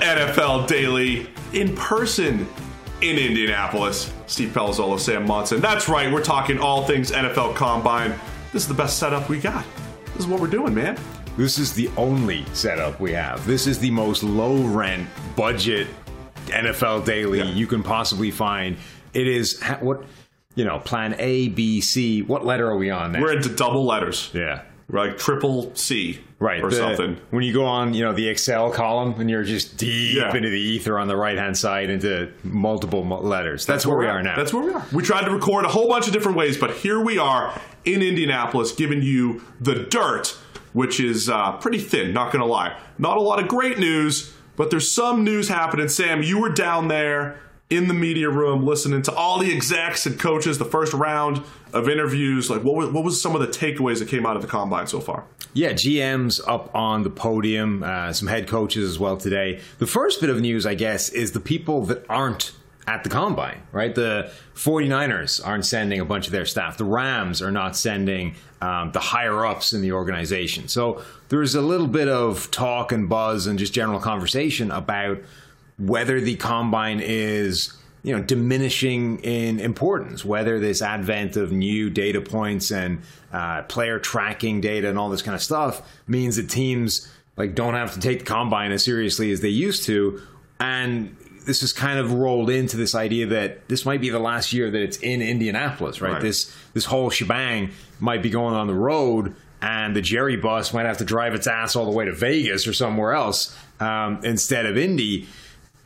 NFL Daily in person in Indianapolis. Steve Palazzolo, Sam Monson. That's right, we're talking all things NFL Combine. This is the best setup we got. This is what we're doing, man. This is the only setup we have. This is the most low rent budget NFL Daily Yeah. you can possibly find. It is what you know, plan A, B, C. What letter are we on now? We're into double letters. yeah. We're like triple C Right. or the- something. When you go on, you know, the Excel column and you're just deep Yeah. into the ether on the right hand side into multiple letters. That's, where we we're are now. That's where we are. We tried to record a whole bunch of different ways, but here we are in Indianapolis giving you the dirt, which is uh, pretty thin, not going to lie. Not a lot of great news, but there's some news happening. Sam, you were down there in the media room listening to all the execs and coaches, the first round of interviews. Like, what was, what was some of the takeaways that came out of the combine so far? Yeah, GM's up on the podium, uh, some head coaches as well today. The first bit of news, I guess, is the people that aren't at the combine, right? The 49ers aren't sending a bunch of their staff. The Rams are not sending um, the higher ups in the organization. So there's a little bit of talk and buzz and just general conversation about whether the combine is you know diminishing in importance whether this advent of new data points and uh, player tracking data and all this kind of stuff means that teams like don't have to take the combine as seriously as they used to and this is kind of rolled into this idea that this might be the last year that it's in Indianapolis, right? Right. This this whole shebang might be going on the road, and the Jerry bus might have to drive its ass all the way to Vegas or somewhere else um, instead of Indy.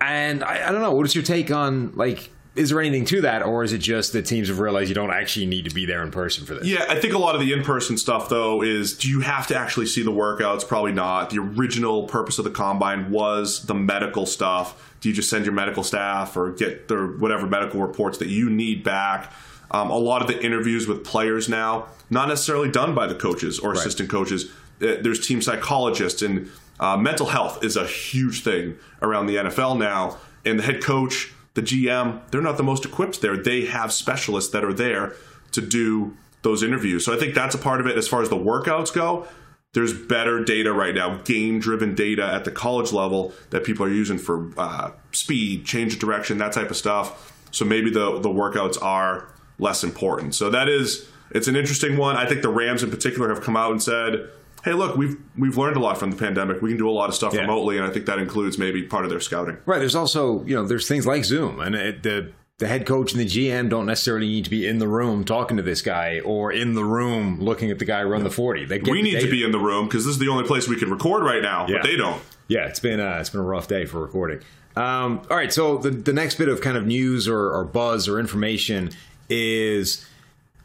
And I, I don't know. What is your take on like? Is there anything to that, or is it just that teams have realized you don't actually need to be there in person for this? Yeah, I think a lot of the in-person stuff though is do you have to actually see the workouts? Probably not. The original purpose of the combine was the medical stuff. Do you just send your medical staff or get their whatever medical reports that you need back? Um, a lot of the interviews with players now, not necessarily done by the coaches or assistant coaches. Uh, There's team psychologists and uh, mental health is a huge thing around the NFL now. And the head coach, the GM, they're not the most equipped there. They have specialists that are there to do those interviews. So I think that's a part of it as far as the workouts go. There's better data right now, game driven data at the college level that people are using for uh, speed, change of direction, that type of stuff. So maybe the, the workouts are less important. So that is, it's an interesting one. I think the Rams in particular have come out and said, hey, look, we've, we've learned a lot from the pandemic. We can do a lot of stuff Yeah. remotely. And I think that includes maybe part of their scouting. Right. There's also, you know, there's things like Zoom, and it, the the head coach and the GM don't necessarily need to be in the room talking to this guy or in the room looking at the guy run the forty. They get We need to be in the room because this is the only place we can record right now, Yeah. but they don't. Yeah, it's been uh, it's been a rough day for recording. Um, all right, so the the next bit of kind of news or, or buzz or information is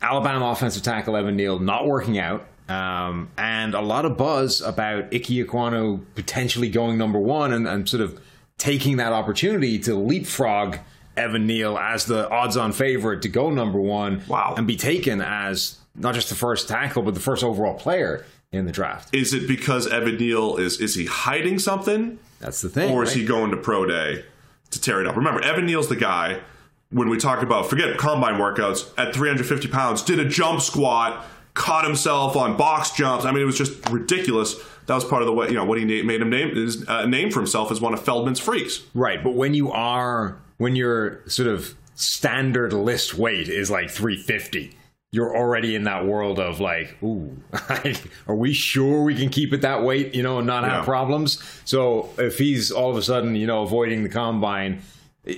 Alabama offensive tackle Evan Neal not working out. Um, and a lot of buzz about Ike Ekwonu potentially going number one and, and sort of taking that opportunity to leapfrog Evan Neal as the odds-on favorite to go number one. Wow. and be taken as not just the first tackle but the first overall player in the draft. Is it because Evan Neal is is he hiding something, That's the thing. or is right? he going to pro day to tear it up? Remember, Evan Neal's the guy. When we talk about forget combine workouts at 350 pounds, did a jump squat, caught himself on box jumps. I mean, it was just ridiculous. That was part of the way you know what he made him name his uh, name for himself as one of Feldman's freaks. Right, but when you are when your sort of standard list weight is like 350, you're already in that world of like, ooh, are we sure we can keep it that weight, you know, and not have Yeah. problems? So if he's all of a sudden, you know, avoiding the combine,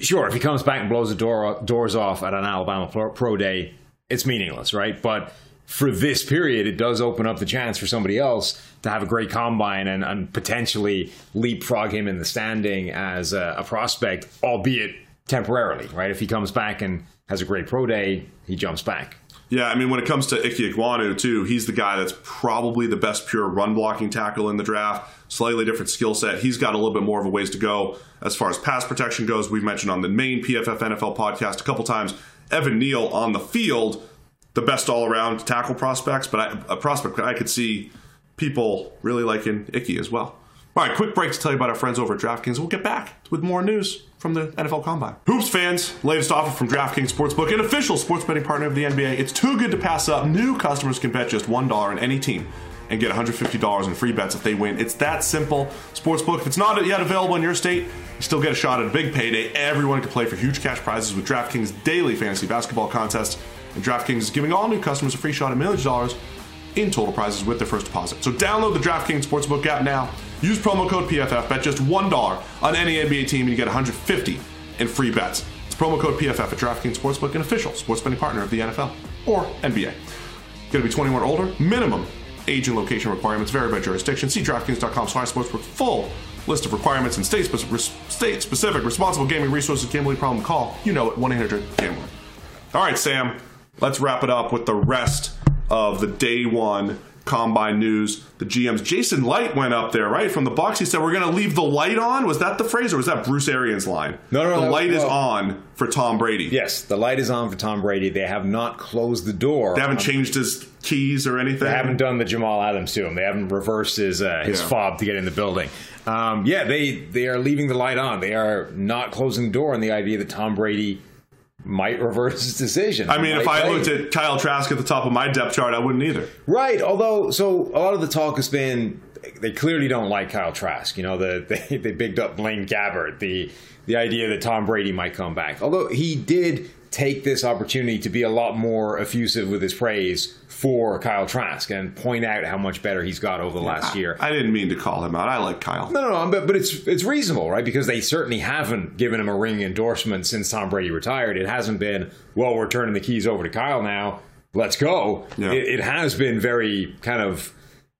sure, if he comes back and blows the door doors off at an Alabama pro, pro day, it's meaningless, right? But for this period, it does open up the chance for somebody else to have a great combine and, and potentially leapfrog him in the standing as a, a prospect, albeit temporarily, right? If he comes back and has a great pro day, he jumps back. Yeah, I mean, when it comes to Ike Ekwonu, too, he's the guy that's probably the best pure run blocking tackle in the draft. Slightly different skill set. He's got a little bit more of a ways to go as far as pass protection goes. We've mentioned on the main PFF NFL podcast a couple times. Evan Neal on the field, the best all around tackle prospects, but I, a prospect I could see people really liking Icky as well. All right, quick break to tell you about our friends over at DraftKings. We'll get back with more news from the NFL Combine. Hoops fans, latest offer from DraftKings Sportsbook, an official sports betting partner of the NBA. It's too good to pass up. New customers can bet just $1 on any team and get $150 in free bets if they win. It's that simple. Sportsbook, if it's not yet available in your state, you still get a shot at a big payday. Everyone can play for huge cash prizes with DraftKings daily fantasy basketball contest. And DraftKings is giving all new customers a free shot at millions of dollars in total prizes with their first deposit. So download the DraftKings Sportsbook app now. Use promo code PFF. Bet just $1 on any NBA team and you get 150 in free bets. It's promo code PFF at DraftKings Sportsbook, an official sports betting partner of the NFL or NBA. Got to be 21 or older. Minimum age and location requirements vary by jurisdiction. See DraftKings.com slash sportsbook full list of requirements and state specific, state specific responsible gaming resources. Gambling problem? Call you know it 1 800 Gambler. All right, Sam. Let's wrap it up with the rest of the day one combine news. The GM's Jason Licht went up there, right? From the box, he said, We're going to leave the light on. Was that the phrase, or was that Bruce Arians' line? No, no, The no, light is on for Tom Brady. Yes, the light is on for Tom Brady. They have not closed the door. They haven't changed his keys or anything. They haven't done the Jamal Adams to him. They haven't reversed his uh, his Yeah. fob to get in the building. Um, yeah, they they are leaving the light on. They are not closing the door on the idea that Tom Brady might reverse his decision. I mean, if I looked at Kyle Trask at the top of my depth chart, I wouldn't either. Right. Although, so a lot of the talk has been they clearly don't like Kyle Trask. You know, the, they they bigged up Blaine Gabbert. The the idea that Tom Brady might come back. Although he did take this opportunity to be a lot more effusive with his praise for Kyle Trask and point out how much better he's got over the last year. I didn't mean to call him out. I like Kyle. No, no, no, but but it's it's reasonable, right? Because they certainly haven't given him a ring endorsement since Tom Brady retired. It hasn't been, well, we're turning the keys over to Kyle now. Let's go. Yeah. It, it has been very kind of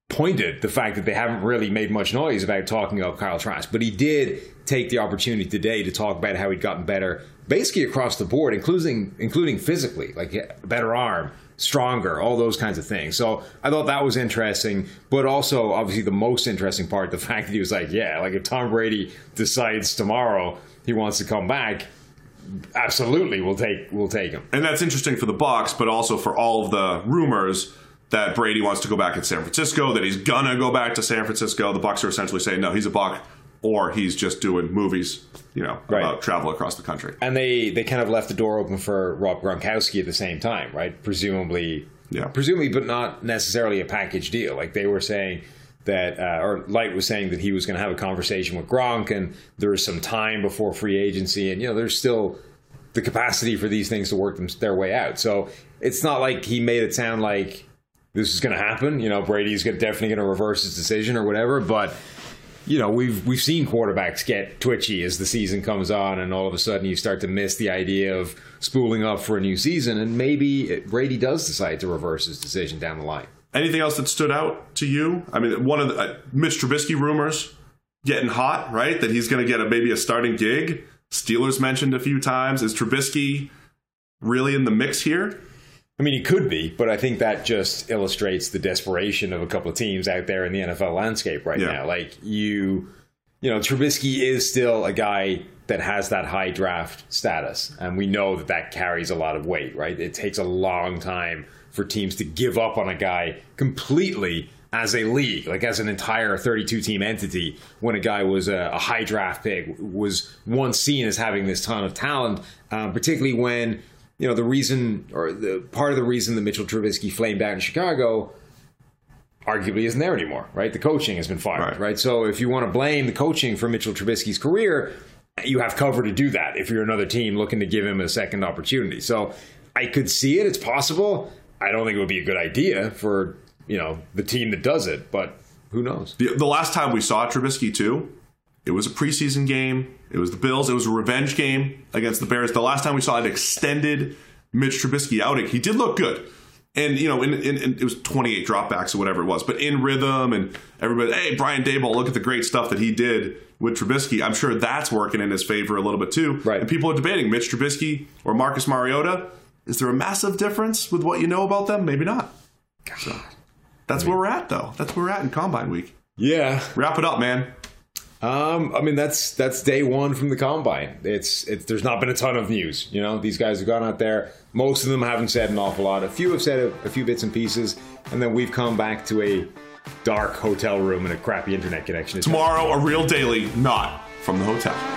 pointed the fact that they haven't really made much noise about talking about Kyle Trask, but he did take the opportunity today to talk about how he'd gotten better, basically across the board, including including physically, like better arm, stronger, all those kinds of things. So I thought that was interesting, but also obviously the most interesting part, the fact that he was like, yeah, like if Tom Brady decides tomorrow he wants to come back, absolutely, we'll take we'll take him. And that's interesting for the Bucs, but also for all of the rumors that Brady wants to go back in San Francisco, that he's gonna go back to San Francisco. The Bucs are essentially saying, no, he's a Buc, or he's just doing movies, you know, Right. about travel across the country. And they they kind of left the door open for Rob Gronkowski at the same time, right? Presumably, Yeah. presumably, but not necessarily a package deal. Like they were saying that, uh, or Licht was saying that he was going to have a conversation with Gronk, and there was some time before free agency, and you know, there's still the capacity for these things to work them, their way out. So it's not like he made it sound like this is going to happen. You know, Brady's gonna, definitely going to reverse his decision or whatever, but you know, we've we've seen quarterbacks get twitchy as the season comes on, and all of a sudden you start to miss the idea of spooling up for a new season, and maybe it, Brady does decide to reverse his decision down the line. Anything else that stood out to you? I mean, one of the uh, Mitch Trubisky rumors getting hot, right? That he's going to get a, maybe a starting gig. Steelers mentioned a few times. Is Trubisky really in the mix here? I mean, he could be, but I think that just illustrates the desperation of a couple of teams out there in the NFL landscape right Yeah. now. Like you, you know, Trubisky is still a guy that has that high draft status, and we know that that carries a lot of weight, right? It takes a long time for teams to give up on a guy completely as a league, like as an entire 32 team entity, when a guy was a, a high draft pick, was once seen as having this ton of talent, um, particularly when, you know, the reason or the part of the reason that Mitchell Trubisky flamed out in Chicago arguably isn't there anymore, right? The coaching has been fired, Right. right? So if you want to blame the coaching for Mitchell Trubisky's career, you have cover to do that if you're another team looking to give him a second opportunity. So I could see it. It's possible. I don't think it would be a good idea for, you know, the team that does it, but who knows? The, the last time we saw Trubisky too, it was a preseason game. It was the Bills. It was a revenge game against the Bears. The last time we saw an extended Mitch Trubisky outing, he did look good. And you know, in, in, in- it was 28 dropbacks or whatever it was, but in rhythm and everybody, hey, Brian Daboll, look at the great stuff that he did with Trubisky. I'm sure that's working in his favor a little bit too. Right. And people are debating Mitch Trubisky or Marcus Mariota. Is there a massive difference with what you know about them? Maybe not. So that's where we're at, though. That's where we're at in Combine Week. Yeah. Wrap it up, man. Um, I mean that's that's day one from the combine. It's it's there's not been a ton of news. You know, these guys have gone out there. Most of them haven't said an awful lot. A few have said a, a few bits and pieces, and then we've come back to a dark hotel room and a crappy internet connection. Tomorrow, a real daily, not from the hotel.